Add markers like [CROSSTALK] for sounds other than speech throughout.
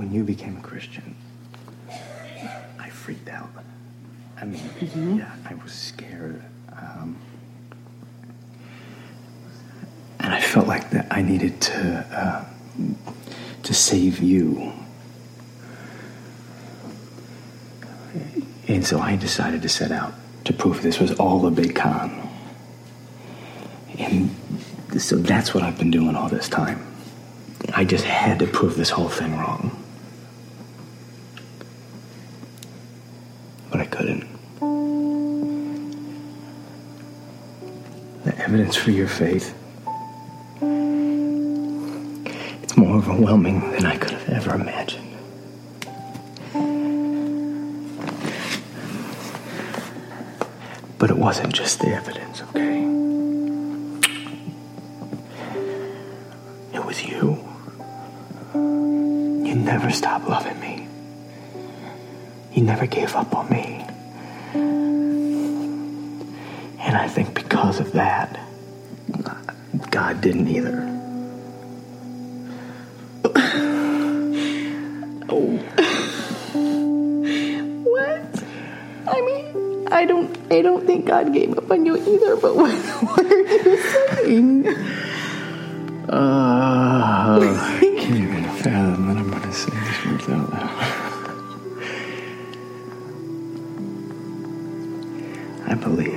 when you became a Christian, I freaked out. I mean, Mm-hmm. yeah, I was scared. Um, and I felt like that I needed to uh, to save you. And so I decided to set out to prove this was all a big con. And so that's what I've been doing all this time. I just had to prove this whole thing wrong. Evidence for your faith it's more overwhelming than I could have ever imagined. But it wasn't just the evidence, okay? It was you. You never stopped loving me. You never gave up on me. Because of that, God didn't either. What? I mean, I don't, I don't think God gave up on you either. But [LAUGHS] what, what are you saying? Uh, I can't even fathom that I'm going to say these words out loud. I believe.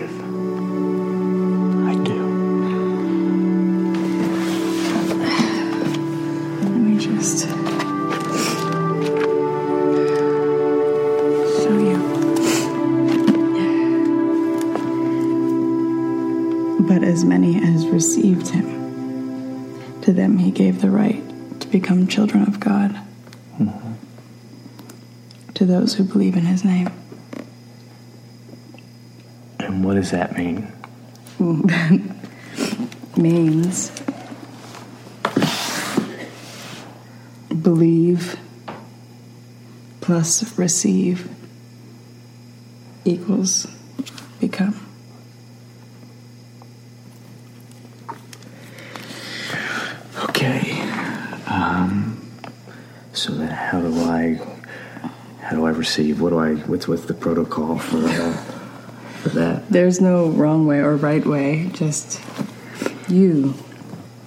Become children of God. To those who believe in his name. And what does that mean? That [LAUGHS] means believe plus receive equals become. Okay. Um, so then how do I how do I receive? What do I what's what's the protocol for uh, for that? There's no wrong way or right way, just you.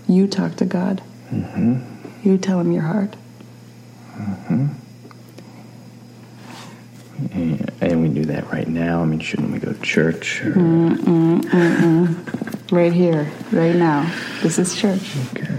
You talk to God. Mm-hmm. You tell him your heart. And, and we do that right now. I mean, shouldn't we go to church? Or, Right here, right now. This is church. Okay.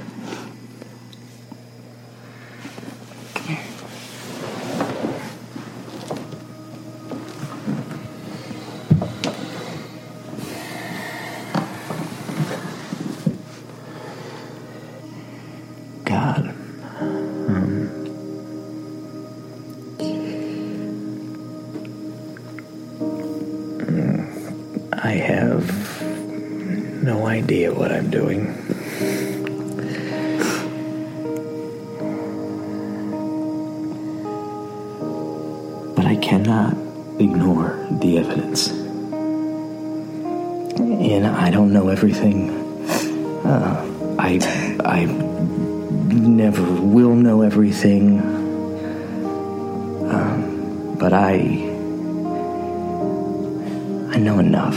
I know enough,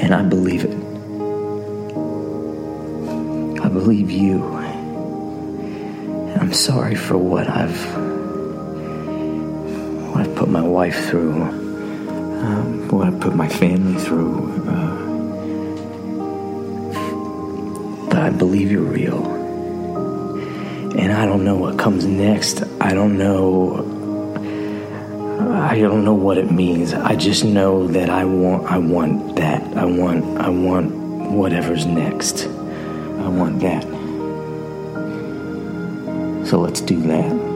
and I believe it. I believe you. And I'm sorry for what I've, what I've put my wife through, um, what I've put my family through. Uh, but I believe you're real. And I don't know what comes next. I don't know. I don't know what it means. I just know that I want. I want that. I want. I want whatever's next. I want that. So let's do that.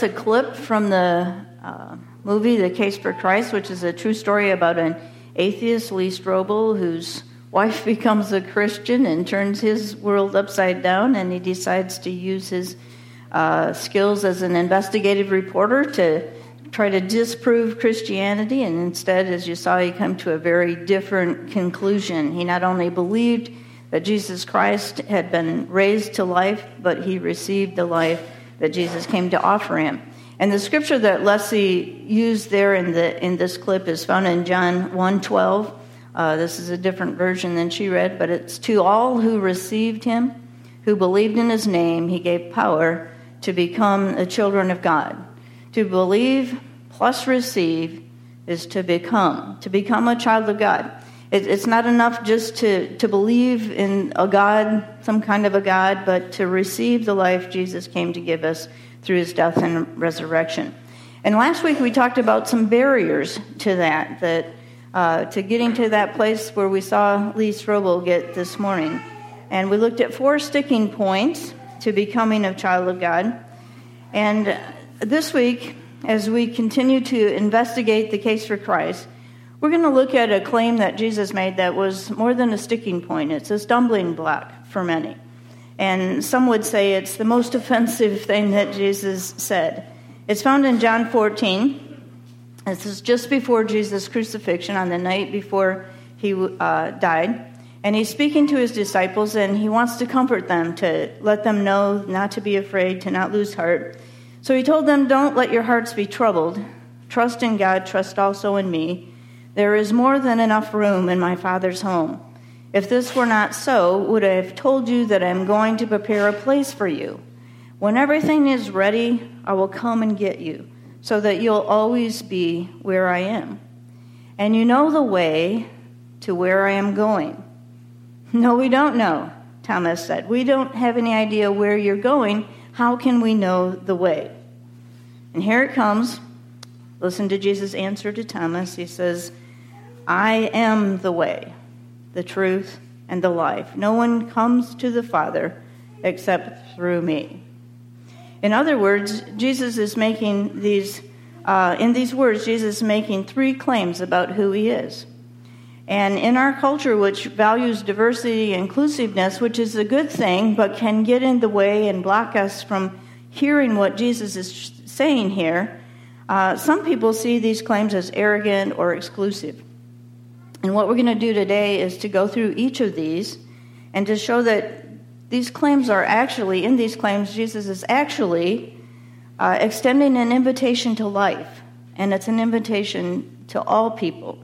That's a clip from the uh, movie The Case for Christ, which is a true story about an atheist, Lee Strobel, whose wife [LAUGHS] becomes a Christian and turns his world upside down, and he decides to use his uh, skills as an investigative reporter to try to disprove Christianity. And instead, as you saw, he came to a very different conclusion. He not only believed that Jesus Christ had been raised to life, but he received the life that Jesus came to offer him. And the scripture that Leslie used there in, the, in this clip is found in John 1.12. Uh, this is a different version than she read, but it's to all who received him, who believed in his name, he gave power to become the children of God. To believe plus receive is to become, to become a child of God. It, it's not enough just to, to believe in a God, some kind of a God, but to receive the life Jesus came to give us through his death and resurrection. And last week we talked about some barriers to that, that uh, to getting to that place where we saw Lee Strobel get this morning. And we looked at four sticking points to becoming a child of God. And this week, as we continue to investigate the case for Christ, we're going to look at a claim that Jesus made that was more than a sticking point. It's a stumbling block for many. And some would say it's the most [LAUGHS] offensive thing that Jesus said. It's found in John 14. This is just before Jesus' crucifixion, on the night before he uh, died. And he's speaking to his disciples, and he wants to comfort them, to let them know not to be afraid, to not lose heart. So he told them, Don't let your hearts be troubled. Trust in God, trust also in me. There is more than enough room in my Father's home. If this were not so, would I have told you that I am going to prepare a place for you? When everything is ready, I will come and get you, so that you'll always be where I am. And you know the way to where I am going. No, we don't know, Thomas said. We don't have any idea where you're going. How can we know the way? And here it comes. Listen to Jesus' answer to Thomas. He says, I am the way, the truth, and the life. No one comes to the Father except through me. In other words, Jesus is making these, uh, in these words, Jesus is making three claims about who he is. And in our culture, which values diversity inclusiveness, which is a good thing, but can get in the way and block us from hearing what Jesus is saying here, uh, some people see these claims as arrogant or exclusive. And what we're going to do today is to go through each of these and to show that these claims are actually, in these claims, Jesus is actually uh, extending an invitation to life, and it's an invitation to all people.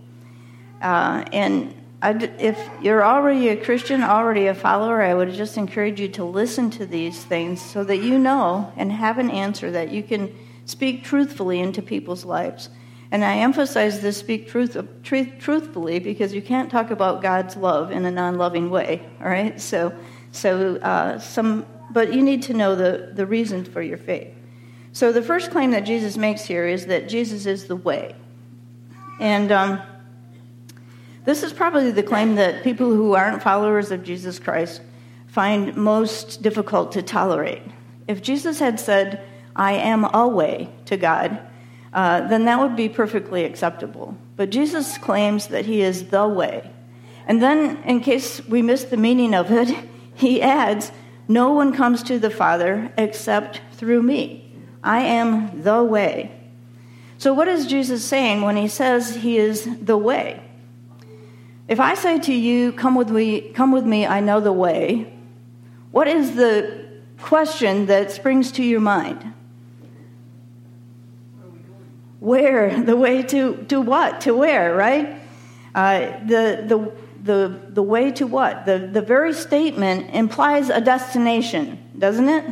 Uh, and I'd, if you're already a Christian, already a follower, I would just encourage you to listen to these things so that you know and have an answer that you can speak truthfully into people's lives. And I emphasize this speak truth, truth, truthfully because you can't talk about God's love in a non loving way, all right? So, so uh, some, but you need to know the, the reason for your faith. So the first claim that Jesus makes here is that Jesus is the way. And um, this is probably the claim that people who aren't followers of Jesus Christ find most difficult to tolerate. If Jesus had said, I am a way to God, uh, then that would be perfectly acceptable. But Jesus claims that he is the way. And then, in case we miss the meaning of it, [LAUGHS] he adds, No one comes to the Father except through me. I am the way. So, what is Jesus saying when he says he is the way? If I say to you, Come with me, come with me, I know the way, what is the question that springs to your mind? Where? [LAUGHS] The way to, to what? To where, right? Uh, the, the, the, the way to what? The, the very statement implies a destination, doesn't it?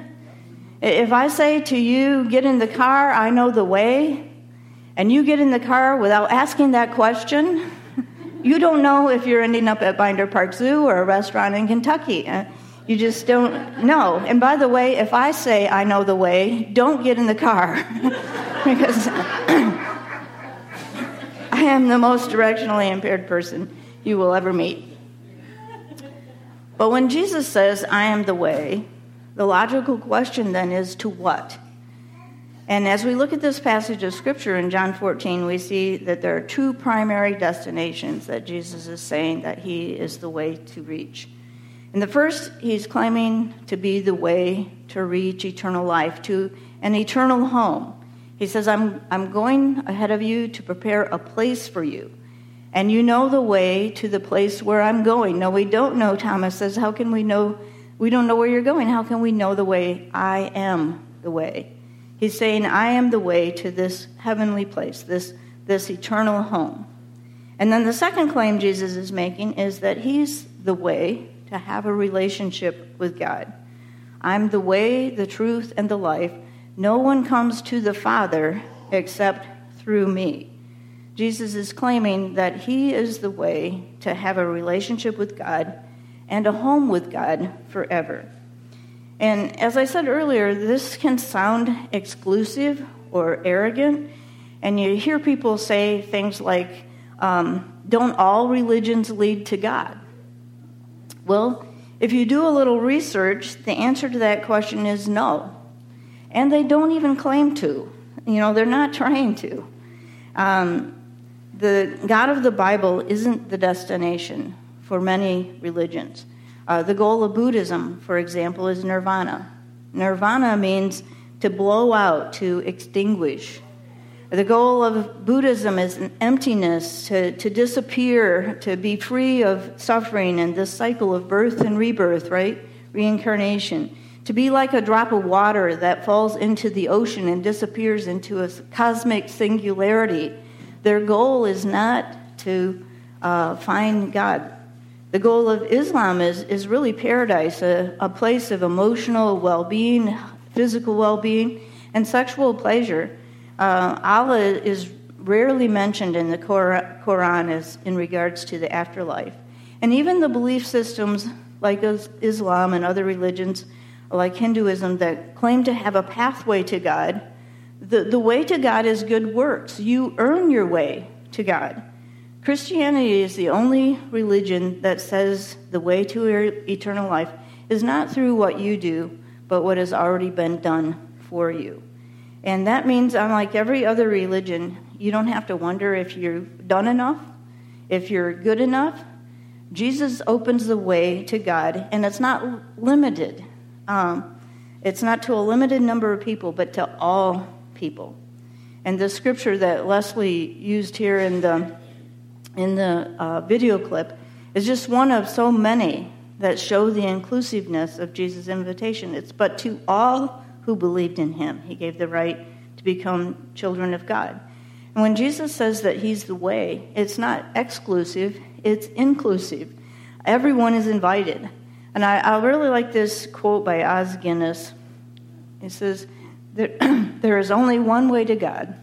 If I say to you, get in the car, I know the way, and you get in the car without asking that question, [LAUGHS] you don't know if you're ending up at Binder Park Zoo or a restaurant in Kentucky. You just don't know. And by the way, if I say I know the way, don't get in the car [LAUGHS] because [CLEARS THROAT] I am the most directionally impaired person you will ever meet. But when Jesus says, I am the way, the logical question then is to what? And as we look at this passage of Scripture in John 14, we see that there are two primary destinations that Jesus is saying that he is the way to reach. In the first, he's claiming to be the way to reach eternal life, to an eternal home. He says, I'm, I'm going ahead of you to prepare a place for you. And you know the way to the place where I'm going. No, we don't know, Thomas says. How can we know? We don't know where you're going. How can we know the way? I am the way. He's saying, I am the way to this heavenly place, this, this eternal home. And then the second claim Jesus is making is that he's the way to have a relationship with God. I'm the way, the truth, and the life. No one comes to the Father except through me. Jesus is claiming that he is the way to have a relationship with God and a home with God forever. And as I said earlier, this can sound exclusive or arrogant. And you hear people say things like, um, don't all religions lead to God? Well, if you do a little research, the answer to that question is no. And they don't even claim to. You know, they're not [LAUGHS] trying to. Um, the God of the Bible isn't the destination for many religions. Uh, the goal of Buddhism, for example, is nirvana. Nirvana means to blow out, to extinguish. The goal of Buddhism is an emptiness, to, to disappear, to be free of suffering and this cycle of birth and rebirth, right? Reincarnation. To be like a drop of water that falls into the ocean and disappears into a cosmic singularity. Their goal is not to uh, find God. The goal of Islam is, is really paradise, a, a place of emotional well being, physical well being, and sexual pleasure. Uh, Allah is rarely mentioned in the Quran as in regards to the afterlife. And even the belief systems like Islam and other religions, like Hinduism, that claim to have a pathway to God, the, the way to God is good works. You earn your way to God. Christianity is the only religion that says the way to eternal life is not through what you do, but what has already been done for you. And that means, unlike every other religion, you don't have to wonder if you've done enough, if you're good enough. Jesus opens the way to God, and it's not limited. Um, it's not to a limited number of people, but to all people. And the scripture that Leslie used here in the in the uh, video clip is just one of so many that show the inclusiveness of Jesus' invitation. It's but to all who believed in him, he gave the right to become children of God. And when Jesus says that he's the way, it's not exclusive, it's inclusive. Everyone is invited. And I, I really like this quote by Os Guinness. He says, [CLEARS THROAT] There is only one way to God,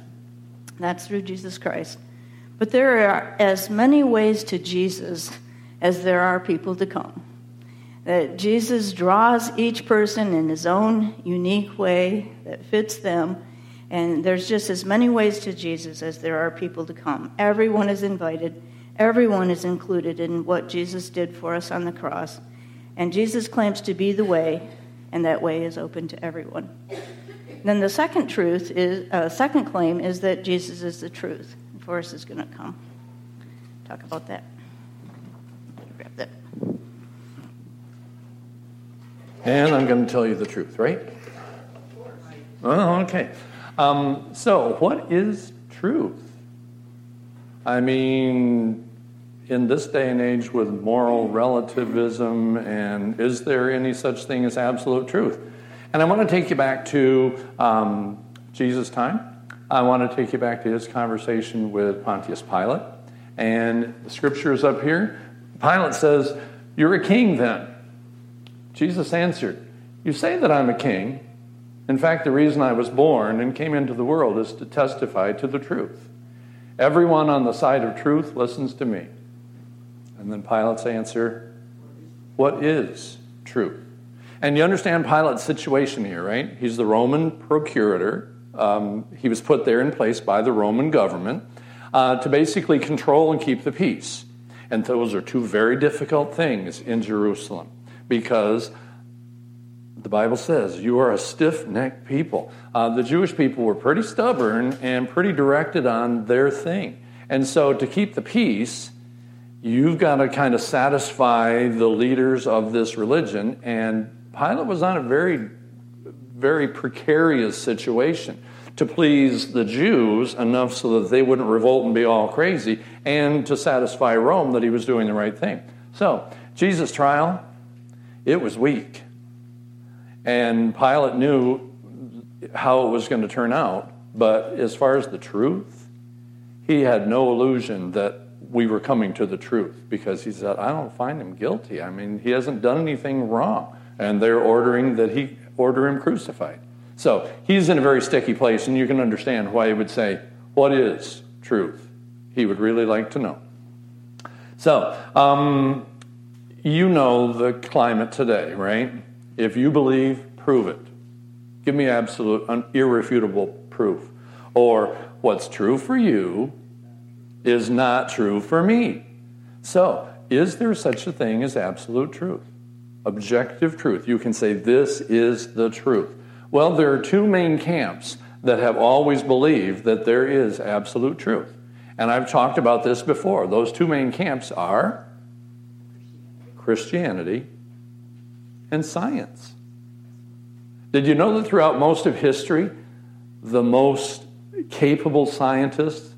that's through Jesus Christ. But there are as many ways to Jesus as there are people to come. That Jesus draws each person in his own unique way that fits them. And there's just as many ways to Jesus as there are people to come. Everyone is invited, everyone is included in what Jesus did for us on the cross. And Jesus claims to be the way, and that way is open to everyone. Then the second truth is, uh, second claim is that Jesus is the truth. Forrest is going to come talk about that. Grab that. And I'm going to tell you the truth, right? Oh, okay. Um, so, what is truth? I mean, in this day and age with moral relativism, and is there any such thing as absolute truth? And I want to take you back to um, Jesus' time. I want to take you back to his conversation with Pontius Pilate. And the scripture is up here. Pilate says, You're a king then. Jesus answered, You say that I'm a king. In fact, the reason I was born and came into the world is to testify to the truth. Everyone on the side of truth listens to me. And then Pilate's answer, What is truth? And you understand Pilate's situation here, right? He's the Roman procurator. Um, he was put there in place by the Roman government uh, to basically control and keep the peace. And those are two very difficult things in Jerusalem because The Bible says, You are a stiff necked people. Uh, the Jewish people were pretty stubborn and pretty directed on their thing. And so, to keep the peace, you've got to kind of satisfy the leaders of this religion. And Pilate was on a very, very precarious situation to please the Jews enough so that they wouldn't revolt and be all crazy, and to satisfy Rome that he was doing the right thing. So, Jesus' trial, it was weak. And Pilate knew how it was going to turn out, but as far as the truth, he had no illusion that we were coming to the truth because he said, I don't find him guilty. I mean, he hasn't done anything wrong. And they're ordering that he order him crucified. So he's in a very sticky place, and you can understand why he would say, What is truth? He would really like to know. So, um, you know the climate today, right? If you believe, prove it. Give me absolute, irrefutable proof. Or what's true for you is not true for me. So, is there such a thing as absolute truth? Objective truth. You can say, This is the truth. Well, there are two main camps that have always believed that there is absolute truth. And I've talked about this before. Those two main camps are Christianity and science. Did you know that throughout most of history, the most capable scientists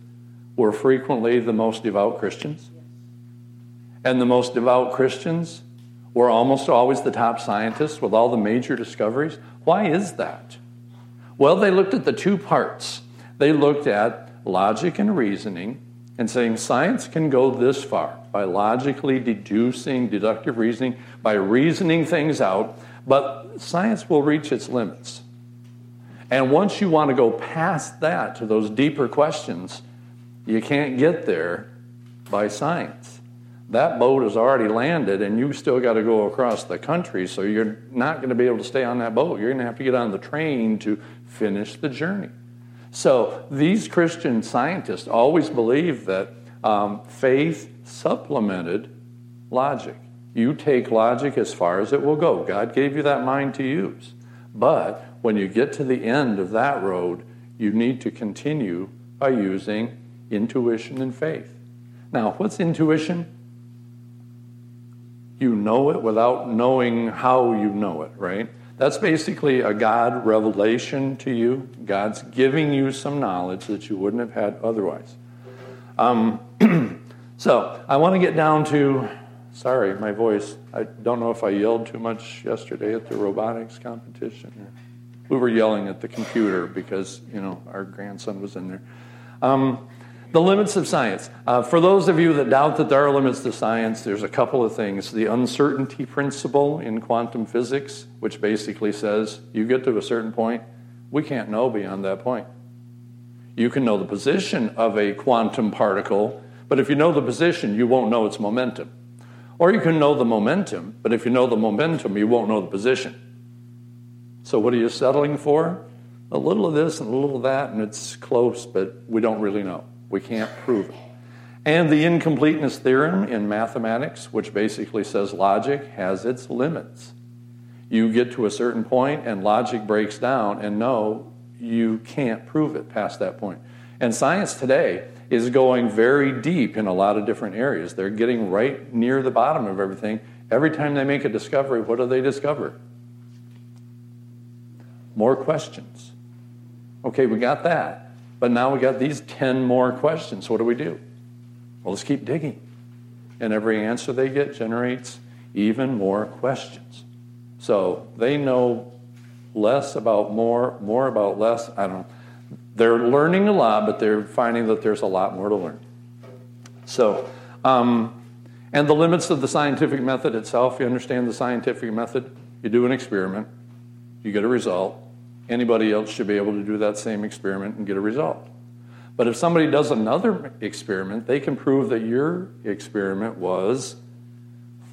were frequently the most devout Christians? And the most devout Christians were almost always the top scientists with all the major discoveries? Why is that? Well, they looked at the two parts. They looked at logic and reasoning and saying science can go this far by logically deducing, deductive reasoning, by reasoning things out, but science will reach its limits. And once you want to go past that to those deeper questions, you can't get there by science. That boat has already landed, and you still got to go across the country, so you're not going to be able to stay on that boat. You're going to have to get on the train to finish the journey. So these Christian scientists always believe that um, faith supplemented logic. You take logic as far as it will go. God gave you that mind to use. But when you get to the end of that road, you need to continue by using intuition and faith. Now, what's intuition? You know it without knowing how you know it, right? That's basically a God revelation to you. God's giving you some knowledge that you wouldn't have had otherwise. Um, [CLEARS THROAT] so I want to get down to, sorry, my voice. I don't know if I yelled too much yesterday at the robotics competition. We were yelling at the computer because, you know, our grandson was in there. Um, the limits of science. Uh, for those of you that doubt that there are limits to science, there's a couple of things. The uncertainty principle in quantum physics, which basically says you get to a certain point, we can't know beyond that point. You can know the position of a quantum particle, but if you know the position, you won't know its momentum. Or you can know the momentum, but if you know the momentum, you won't know the position. So, what are you settling for? A little of this and a little of that, and it's close, but we don't really know. We can't prove it. And the incompleteness theorem in mathematics, which basically says logic has its limits. You get to a certain point and logic breaks down, and no, you can't prove it past that point. And science today is going very deep in a lot of different areas. They're getting right near the bottom of everything. Every time they make a discovery, what do they discover? More questions. Okay, we got that. But now we got these 10 more questions. What do we do? Well, let's keep digging. And every answer they get generates even more questions. So they know less about more, more about less. I don't know. They're learning a lot, but they're finding that there's a lot more to learn. So, um, and the limits of the scientific method itself, you understand the scientific method, you do an experiment, you get a result, Anybody else should be able to do that same experiment and get a result. But if somebody does another experiment, they can prove that your experiment was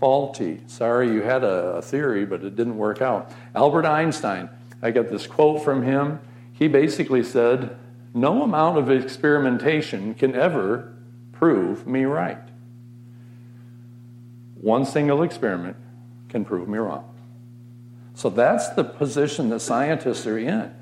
faulty. Sorry, you had a, a, theory, but it didn't work out. Albert Einstein, I got this quote from him. He basically said, No amount of experimentation can ever prove me right. One single experiment can prove me wrong. So that's the position that scientists are in.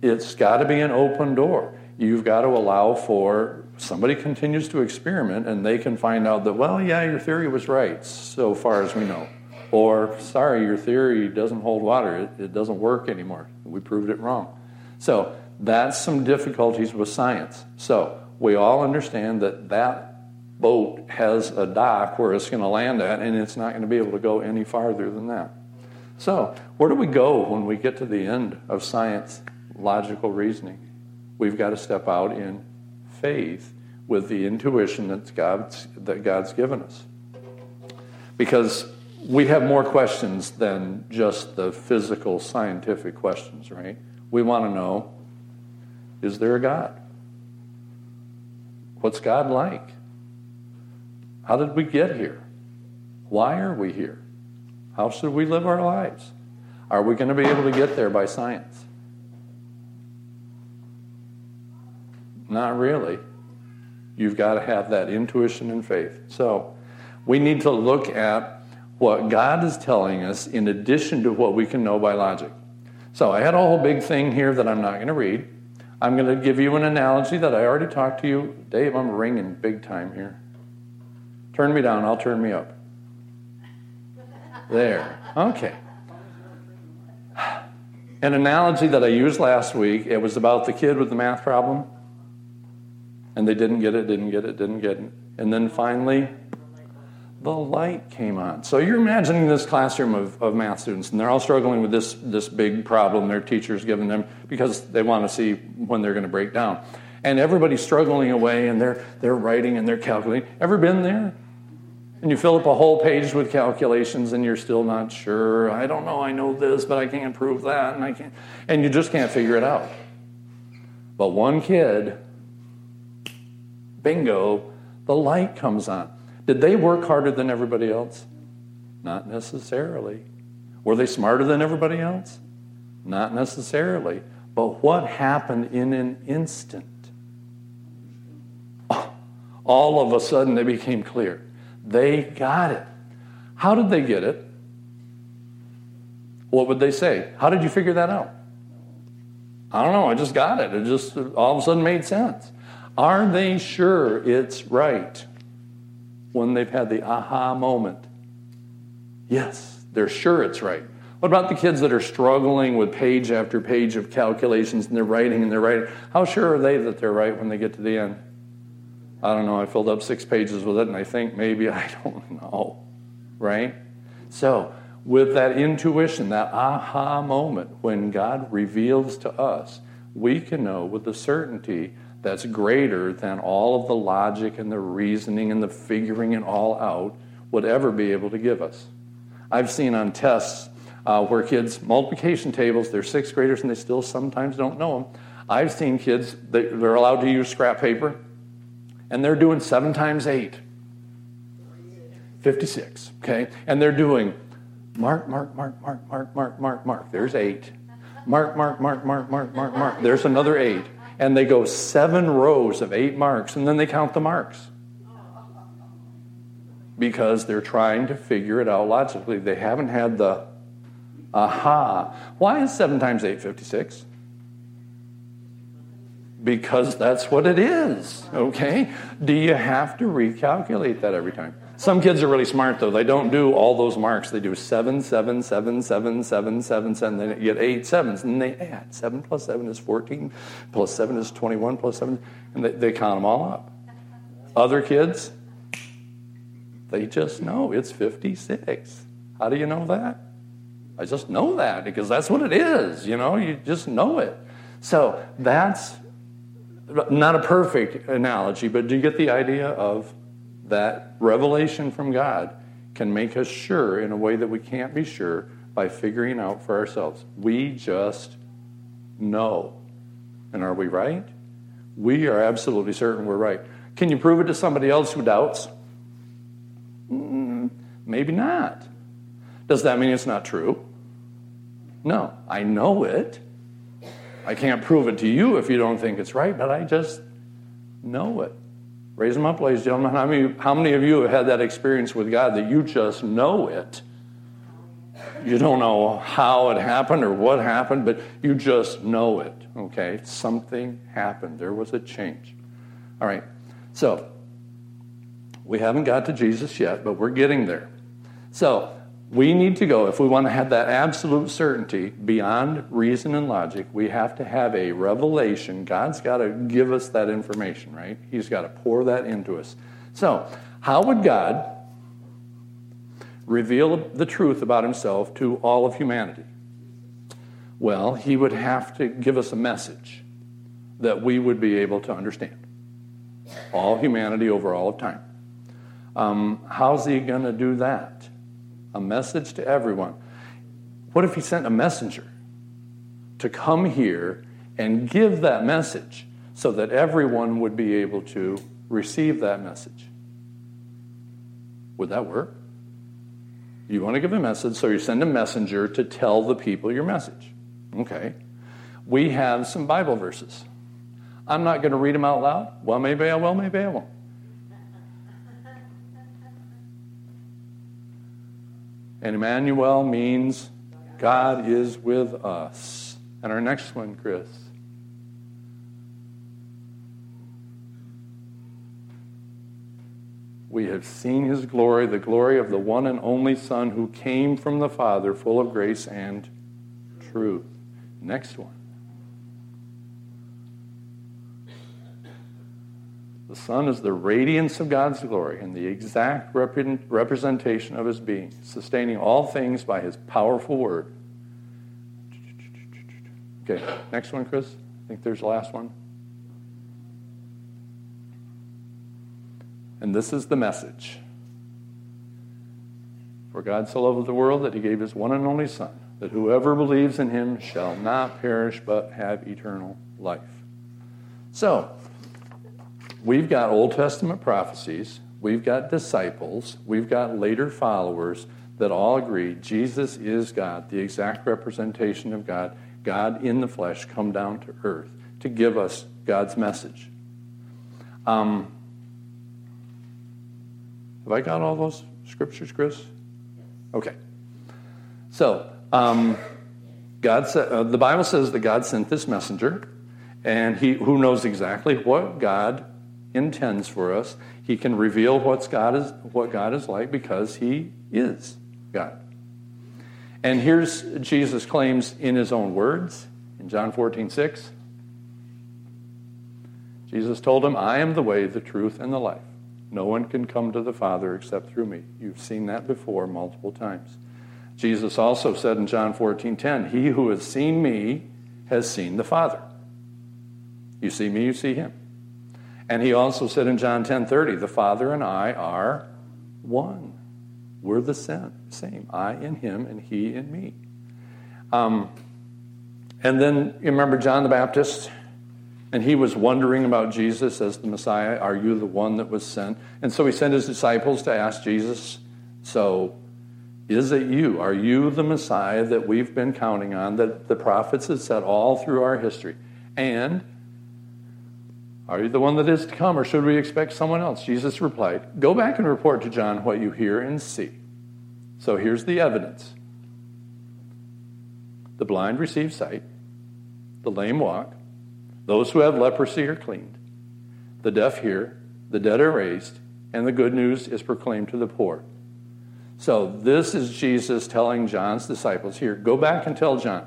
It's got to be an open door. You've got to allow for somebody continues to experiment and they can find out that, well, yeah, your theory was right so far as we know. Or, sorry, your theory doesn't hold water, it, it doesn't work anymore. We proved it wrong. So, that's some difficulties with science. So, we all understand that that boat has a dock where it's going to land at, and it's not going to be able to go any farther than that. So, where do we go when we get to the end of science, logical reasoning? We've got to step out in faith with the intuition that God's, that God's given us. Because we have more questions than just the physical, scientific questions, right? We want to know is there a God? What's God like? How did we get here? Why are we here? How should we live our lives? Are we going to be able to get there by science? Not really. You've got to have that intuition and faith. So, we need to look at what God is telling us in addition to what we can know by logic. So, I had a whole big thing here that I'm not going to read. I'm going to give you an analogy that I already talked to you. Dave, I'm ringing big time here. Turn me down, I'll turn me up. There. Okay. An analogy that I used last week, it was about the kid with the math problem. And they didn't get it, didn't get it, didn't get it. And then finally, the light came on. So you're imagining this classroom of, of math students, and they're all struggling with this, this big problem their teacher's given them because they want to see when they're going to break down. And everybody's struggling away, and they're, they're writing and they're calculating. Ever been there? And you fill up a whole page with calculations, and you're still not sure. I don't know, I know this, but I can't prove that, and I can't. And you just can't figure it out. But one kid, bingo, the light comes on. Did they work harder than everybody else? Not necessarily. Were they smarter than everybody else? Not necessarily. But what happened in an instant? Oh, all of a sudden, they became clear. They got it. How did they get it? What would they say? How did you figure that out? I don't know. I just got it. It just all of a sudden made sense. Are they sure it's right? When they've had the aha moment. Yes, they're sure it's right. What about the kids that are struggling with page after page of calculations and they're writing and they're writing? How sure are they that they're right when they get to the end? I don't know. I filled up six pages with it and I think maybe, [LAUGHS] I don't know. Right? So, with that intuition, that aha moment, when God reveals to us, we can know with a certainty that's greater than all of the logic and the reasoning and the figuring it all out would ever be able to give us. I've seen on tests uh, where kids, multiplication tables, they're sixth graders and they still sometimes don't know them. I've seen kids, they, they're allowed to use scrap paper, and they're doing seven times eight. 56, okay? And they're doing mark, mark, mark, mark, mark, mark, mark, mark. There's eight. Mark, mark, mark, mark, mark, mark, mark. There's another eight and they go seven rows of eight marks, and then they count the marks. Because they're trying to figure it out logically. They haven't had the aha. Why is 7 times 8 56? Because that's what it is, okay? Do you have to recalculate that every time? Some kids are really smart though. They don't do all those marks. They do seven, seven, seven, seven, seven, seven, seven. Then you get eight sevens, and they add. Seven plus seven is fourteen, plus seven is twenty-one, plus seven, and they, they count them all up. Other kids, they just know it's fifty-six. How do you know that? I just know that because that's what it is. You know, you just know it. So that's not a perfect analogy, but do you get the idea of that revelation from God can make us sure in a way that we can't be sure by figuring out for ourselves. We just know. And are we right? We are absolutely certain we're right. Can you prove it to somebody else who doubts? Mm, maybe not. Does that mean it's not true? No, I know it. I can't prove it to you if you don't think it's right, but I just know it. Raise them up, ladies and gentlemen. How many, how many of you have had that experience with God that you just know it? You don't know how it happened or what happened, but you just know it, okay? Something happened. There was a change. All right, so we haven't got to Jesus yet, but we're getting there. So we need to go, if we want to have that absolute certainty beyond reason and logic, we have to have a revelation. God's got to give us that information, right? He's got to pour that into us. So, how would God reveal the truth about himself to all of humanity? Well, he would have to give us a message that we would be able to understand. All humanity over all of time. Um, how's he going to do that? A message to everyone. What if he sent a messenger to come here and give that message so that everyone would be able to receive that message? Would that work? You want to give a message, so you send a messenger to tell the people your message. Okay. We have some Bible verses. I'm not going to read them out loud. Well, maybe I will, maybe I won't. And Emmanuel means God is with us. And our next one, Chris. We have seen his glory, the glory of the one and only Son who came from the Father, full of grace and truth. Next one. The Son is the radiance of God's glory and the exact rep- representation of his being, sustaining all things by his powerful word. Okay, next one, Chris. I think there's the last one. And this is the message. For God so loved the world that he gave his one and only Son, that whoever believes in him shall not perish but have eternal life. So, we've got Old Testament prophecies, we've got disciples, we've got later followers that all agree Jesus is God, the exact representation of God, God in the flesh come down to earth to give us God's message. Um, have I got all those scriptures, Chris? Okay. So, um, God sa- uh, the Bible says that God sent this messenger, and he who knows exactly what God intends for us. He can reveal what's God is, what God is like because he is God. And here's Jesus' claims in his own words in John 14, 6. Jesus told him, I am the way, the truth, and the life. No one can come to the Father except through me. You've seen that before multiple times. Jesus also said in John 14 10, He who has seen me has seen the Father. You see me, you see him. And he also said in John 10 30, The Father and I are one. We're the same. I in him and he in me. Um, and then you remember John the Baptist? And he was wondering about Jesus as the Messiah. Are you the one that was sent? And so he sent his disciples to ask Jesus, So, is it you? Are you the Messiah that we've been counting on, that the prophets have said all through our history? And are you the one that is to come, or should we expect someone else? Jesus replied, Go back and report to John what you hear and see. So here's the evidence the blind receive sight, the lame walk, those who have leprosy are cleaned, the deaf hear, the dead are raised, and the good news is proclaimed to the poor. So this is Jesus telling John's disciples here, go back and tell John,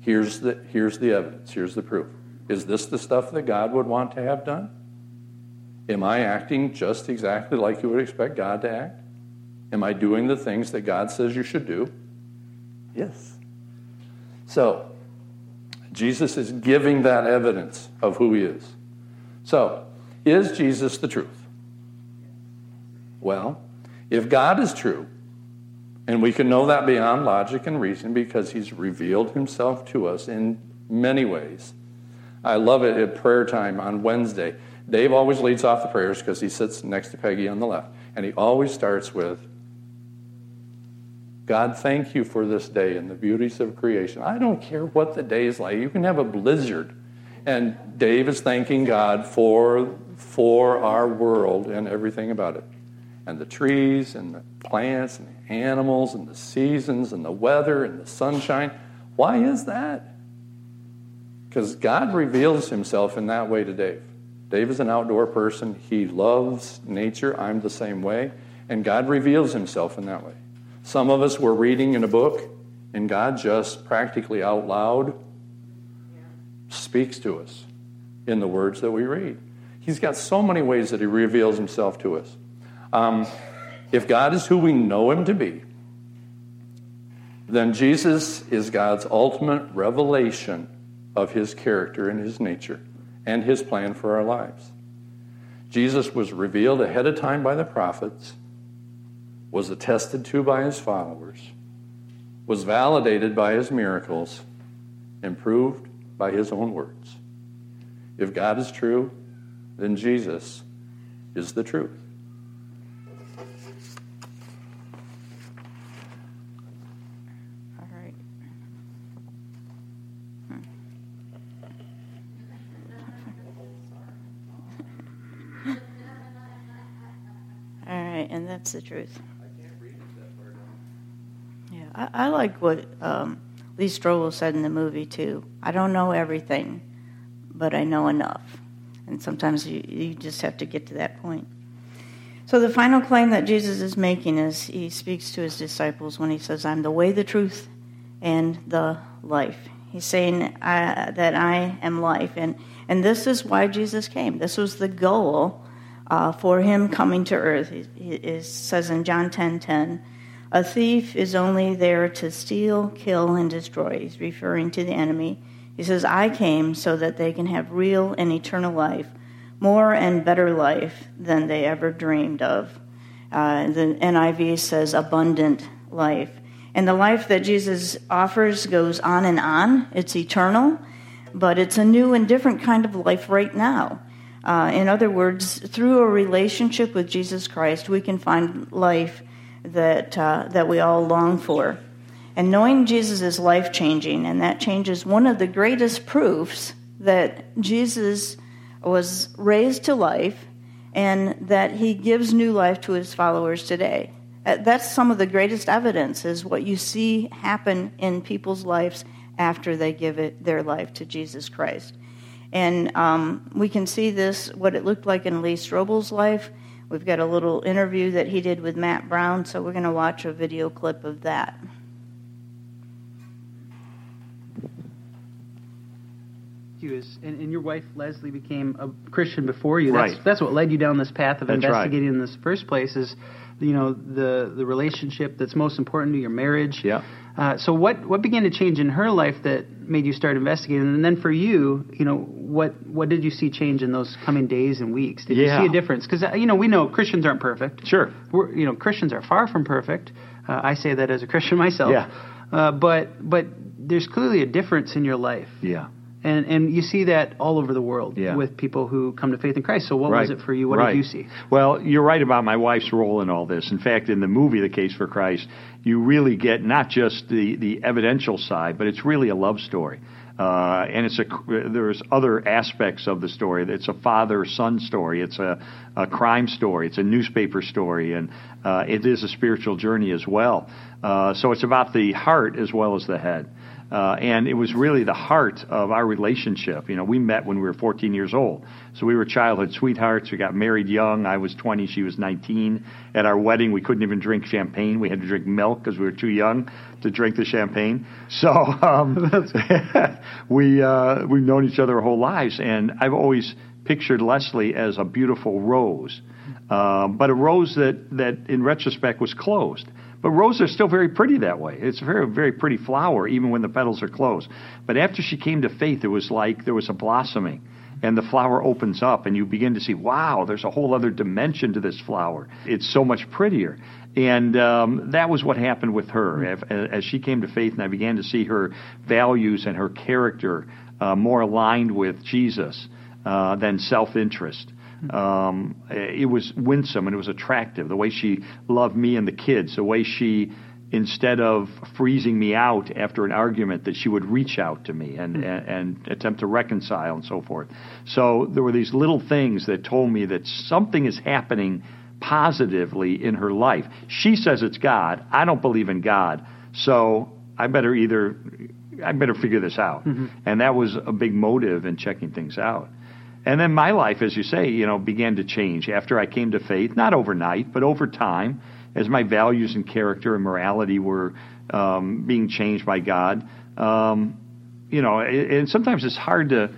here's the, here's the evidence, here's the proof. Is this the stuff that God would want to have done? Am I acting just exactly like you would expect God to act? Am I doing the things that God says you should do? Yes. So, Jesus is giving that evidence of who he is. So, is Jesus the truth? Well, if God is true, and we can know that beyond logic and reason because he's revealed himself to us in many ways. I love it at prayer time on Wednesday. Dave always leads off the prayers because he sits next to Peggy on the left. And he always starts with, God, thank you for this day and the beauties of creation. I don't care what the day is like. You can have a blizzard. And Dave is thanking God for, for our world and everything about it. and the trees and the plants and the animals and the seasons and the weather and the sunshine. Why is that? Because God reveals himself in that way to Dave. Dave is an outdoor person. He loves nature. I'm the same way. And God reveals himself in that way. Some of us were reading in a book, and God just practically out loud speaks to us in the words that we read. He's got so many ways that He reveals Himself to us. Um, if God is who we know Him to be, then Jesus is God's ultimate revelation of His character and His nature and His plan for our lives. Jesus was revealed ahead of time by the prophets, was attested to by His followers, was validated by His miracles, and proved by His own words. If God is true, then Jesus is the truth. All right. Hmm. All right, and that's the truth. Yeah, I, I like what um, Lee Strobel said in the movie too. I don't know everything, but I know enough. And sometimes you, you just have to get to that point. So the final claim that Jesus is making is he speaks to his disciples when he says, I'm the way, the truth, and the life. He's saying uh, that I am life. And, and this is why Jesus came. This was the goal uh, for him coming to earth. It, says in John 10 10, a thief is only there to steal, kill, and destroy. He's referring to the enemy. He says, I came so that they can have real and eternal life, more and better life than they ever dreamed of. Uh, the NIV says abundant life. And the life that Jesus offers goes on and on. It's eternal, but it's a new and different kind of life right now. Uh, in other words, through a relationship with Jesus Christ, we can find life that, uh, that we all long for. And knowing Jesus is life changing, and that changes one of the greatest proofs that Jesus was raised to life and that he gives new life to his followers today. Uh, that's some of the greatest evidence is what you see happen in people's lives after they give it their life to Jesus Christ. And um, we can see this, what it looked like in Lee Strobel's life. We've got a little interview that he did with Matt Brown, so we're going to watch a video clip of that. you is, and, and, your wife Leslie became a Christian before you. That's, right. That's what led you down this path of that's investigating right. in this first place. Is you know the the relationship that's most important to your marriage. Yeah. Uh, so what what began to change in her life that made you start investigating, and then for you, you know what what did you see change in those coming days and weeks? Did yeah. you see a difference? Because uh, you know we know Christians aren't perfect. Sure. We're, you know Christians are far from perfect. Uh, I say that as a Christian [LAUGHS] myself. Yeah. Uh, but but there's clearly a difference in your life. Yeah. And and you see that all over the world yeah. with people who come to faith in Christ. So what right. was it for you? What right. did you see? Well, you're right about my wife's role in all this. In fact, in the movie The Case for Christ, you really get not just the the evidential side, but it's really a love story. Uh, and it's a there's other aspects of the story. It's a father son story. It's a, a crime story. It's a newspaper story, and uh, it is a spiritual journey as well. Uh, so it's about the heart as well as the head. Uh, and it was really the heart of our relationship. You know, we met when we were 14 years old. So we were childhood sweethearts. We got married young. I was 20, she was 19. At our wedding, we couldn't even drink champagne. We had to drink milk because we were too young to drink the champagne. So um, [LAUGHS] [LAUGHS] we, uh, we've known each other our whole lives. And I've always pictured Leslie as a beautiful rose, uh, but a rose that, that in retrospect was closed. But roses are still very pretty that way. It's a very, very pretty flower, even when the petals are closed. But after she came to faith, it was like there was a blossoming. And the flower opens up, and you begin to see, wow, there's a whole other dimension to this flower. It's so much prettier. And um, that was what happened with her. As, as she came to faith, and I began to see her values and her character uh, more aligned with Jesus uh, than self interest. Um, it was winsome and it was attractive. The way she loved me and the kids, the way she, instead of freezing me out after an argument, that she would reach out to me and, mm-hmm. and, and attempt to reconcile and so forth. So there were these little things that told me that something is happening positively in her life. She says it's God. I don't believe in God. So I better either I better figure this out. Mm-hmm. And that was a big motive in checking things out. And then my life, as you say, you know, began to change after I came to faith, not overnight, but over time, as my values and character and morality were um, being changed by God. Um, you know, and sometimes it's hard to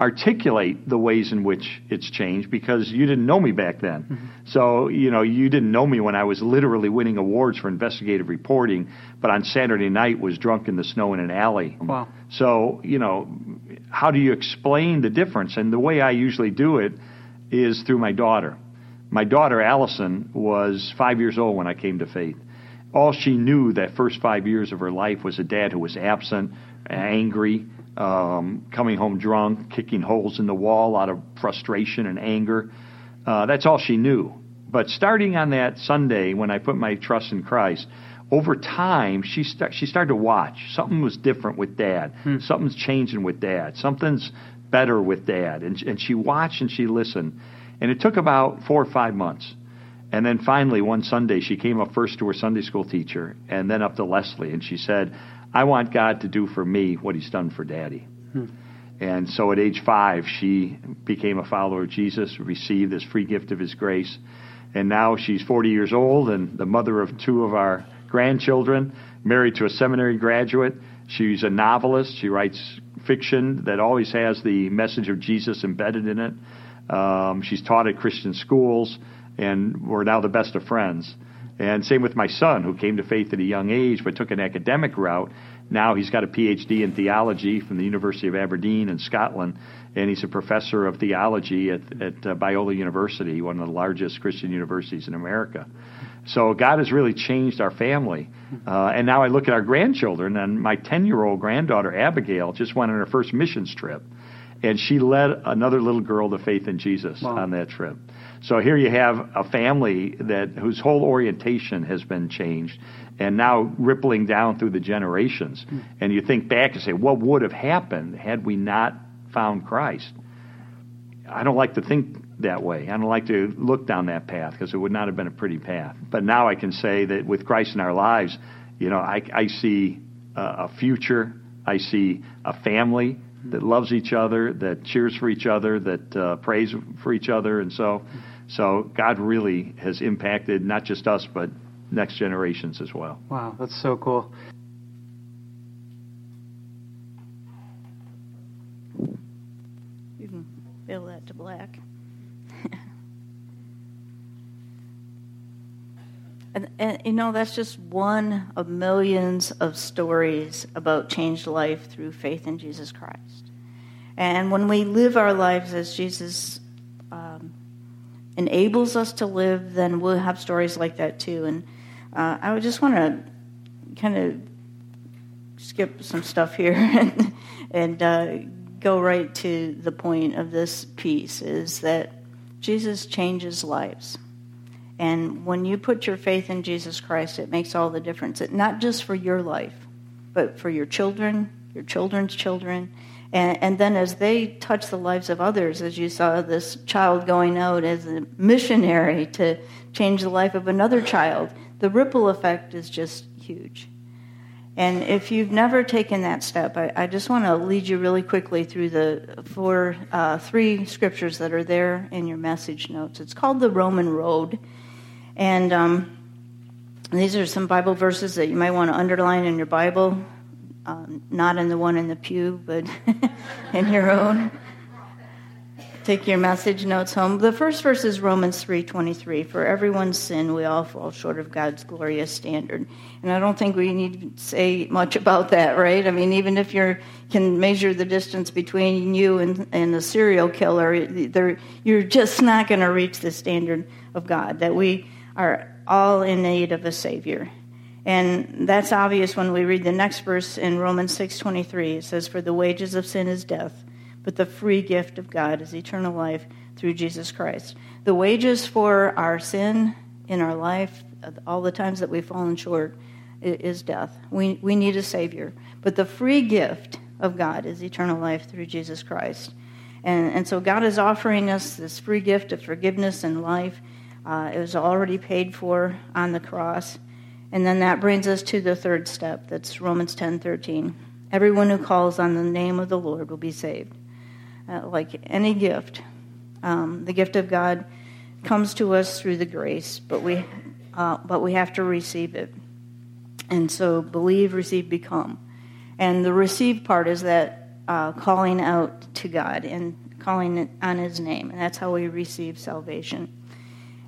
articulate the ways in which it's changed because you didn't know me back then. Mm-hmm. So, you know, you didn't know me when I was literally winning awards for investigative reporting, but on Saturday night was drunk in the snow in an alley. Wow. So, you know, how do you explain the difference? And the way I usually do it is through my daughter. My daughter, Allison, was five years old when I came to faith. All she knew that first five years of her life was a dad who was absent, angry, um, coming home drunk, kicking holes in the wall out of frustration and anger. Uh, that's all she knew. But starting on that Sunday when I put my trust in Christ, over time she she started to watch. Something was different with Dad. Hmm. Something's changing with Dad. Something's better with Dad. And, and she watched and she listened. And it took about four or five months. And then finally, one Sunday, she came up first to her Sunday school teacher and then up to Leslie. And she said, I want God to do for me what He's done for Daddy. Hmm. And so at age five, she became a follower of Jesus, received this free gift of His grace. And now she's 40 years old and the mother of two of our grandchildren, married to a seminary graduate. She's a novelist. She writes fiction that always has the message of Jesus embedded in it. Um, she's taught at Christian schools, and we're now the best of friends. And same with my son, who came to faith at a young age but took an academic route. Now he's got a PhD in theology from the University of Aberdeen in Scotland, and he's a professor of theology at, at uh, Biola University, one of the largest Christian universities in America. So God has really changed our family. Uh, and now I look at our grandchildren, and my 10 year old granddaughter, Abigail, just went on her first missions trip. And she led another little girl to faith in Jesus wow. on that trip. So here you have a family that whose whole orientation has been changed and now rippling down through the generations. Mm. And you think back and say, what would have happened had we not found Christ? I don't like to think that way. I don't like to look down that path because it would not have been a pretty path. But now I can say that with Christ in our lives, you know, I, I see a, a future. I see a family that loves each other, that cheers for each other, that uh, prays for each other, and so so God really has impacted not just us, but next generations as well. Wow, that's so cool. You can fill that to black. [LAUGHS] and, and, you know, that's just one of millions of stories about changed life through faith in Jesus Christ. And when we live our lives as Jesus enables us to live, then we'll have stories like that too. And uh, I would just want to kind of skip some stuff here [LAUGHS] and, and uh, go right to the point of this piece is that Jesus changes lives. And when you put your faith in Jesus Christ, it makes all the difference. It, not just for your life, but for your children, your children's children, and, and, then as they touch the lives of others, as you saw this child going out as a missionary to change the life of another child, the ripple effect is just huge. And if you've never taken that step, I, I just want to lead you really quickly through the four, uh, three scriptures that are there in your message notes. It's called the Roman Road. And um, these are some Bible verses that you might want to underline in your Bible um, not in the one in the pew, but [LAUGHS] in your own. Take your message notes home. The first verse is Romans 3:23. For everyone's sin, we all fall short of God's glorious standard. And I don't think we need to say much about that, right? I mean, even if you can measure the distance between you and, and a serial killer, you're just not going to reach the standard of God. That we are all in need of a Savior. And that's obvious when we read the next verse in Romans 6:23. It says for the wages of sin is death, but the free gift of God is eternal life through Jesus Christ. The wages for our sin in our life, all the times that we've fallen short, is death. We, we need a Savior. But the free gift of God is eternal life through Jesus Christ. And, and so God is offering us this free gift of forgiveness and life Uh, it was already paid for on the cross. And then that brings us to the third step. That's Romans 10:13. Everyone who calls on the name of the Lord will be saved. Uh, like any gift, um, the gift of God comes to us through the grace, but we uh, but we have to receive it. And so, believe, receive, become. And the receive part is that uh, calling out to God and calling on His name, and that's how we receive salvation.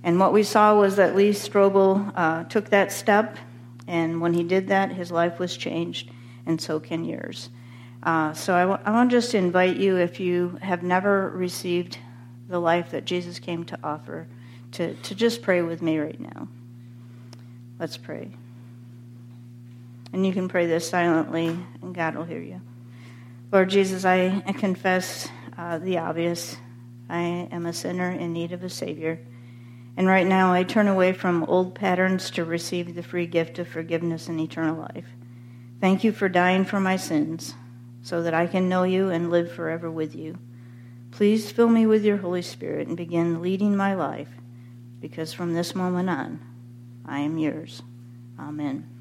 And what we saw was that Lee Strobel uh, took that step, and when he did that, his life was changed, and so can yours. Uh, so I, w- I want to just invite you, if you have never received the life that Jesus came to offer, to, to just pray with me right now. Let's pray. And you can pray this silently, and God will hear you. Lord Jesus, I, I confess uh, the obvious. I am a sinner in need of a Savior. And right now, I turn away from old patterns to receive the free gift of forgiveness and eternal life. Thank you for dying for my sins so that I can know you and live forever with you. Please fill me with your Holy Spirit and begin leading my life because from this moment on, I am yours. Amen.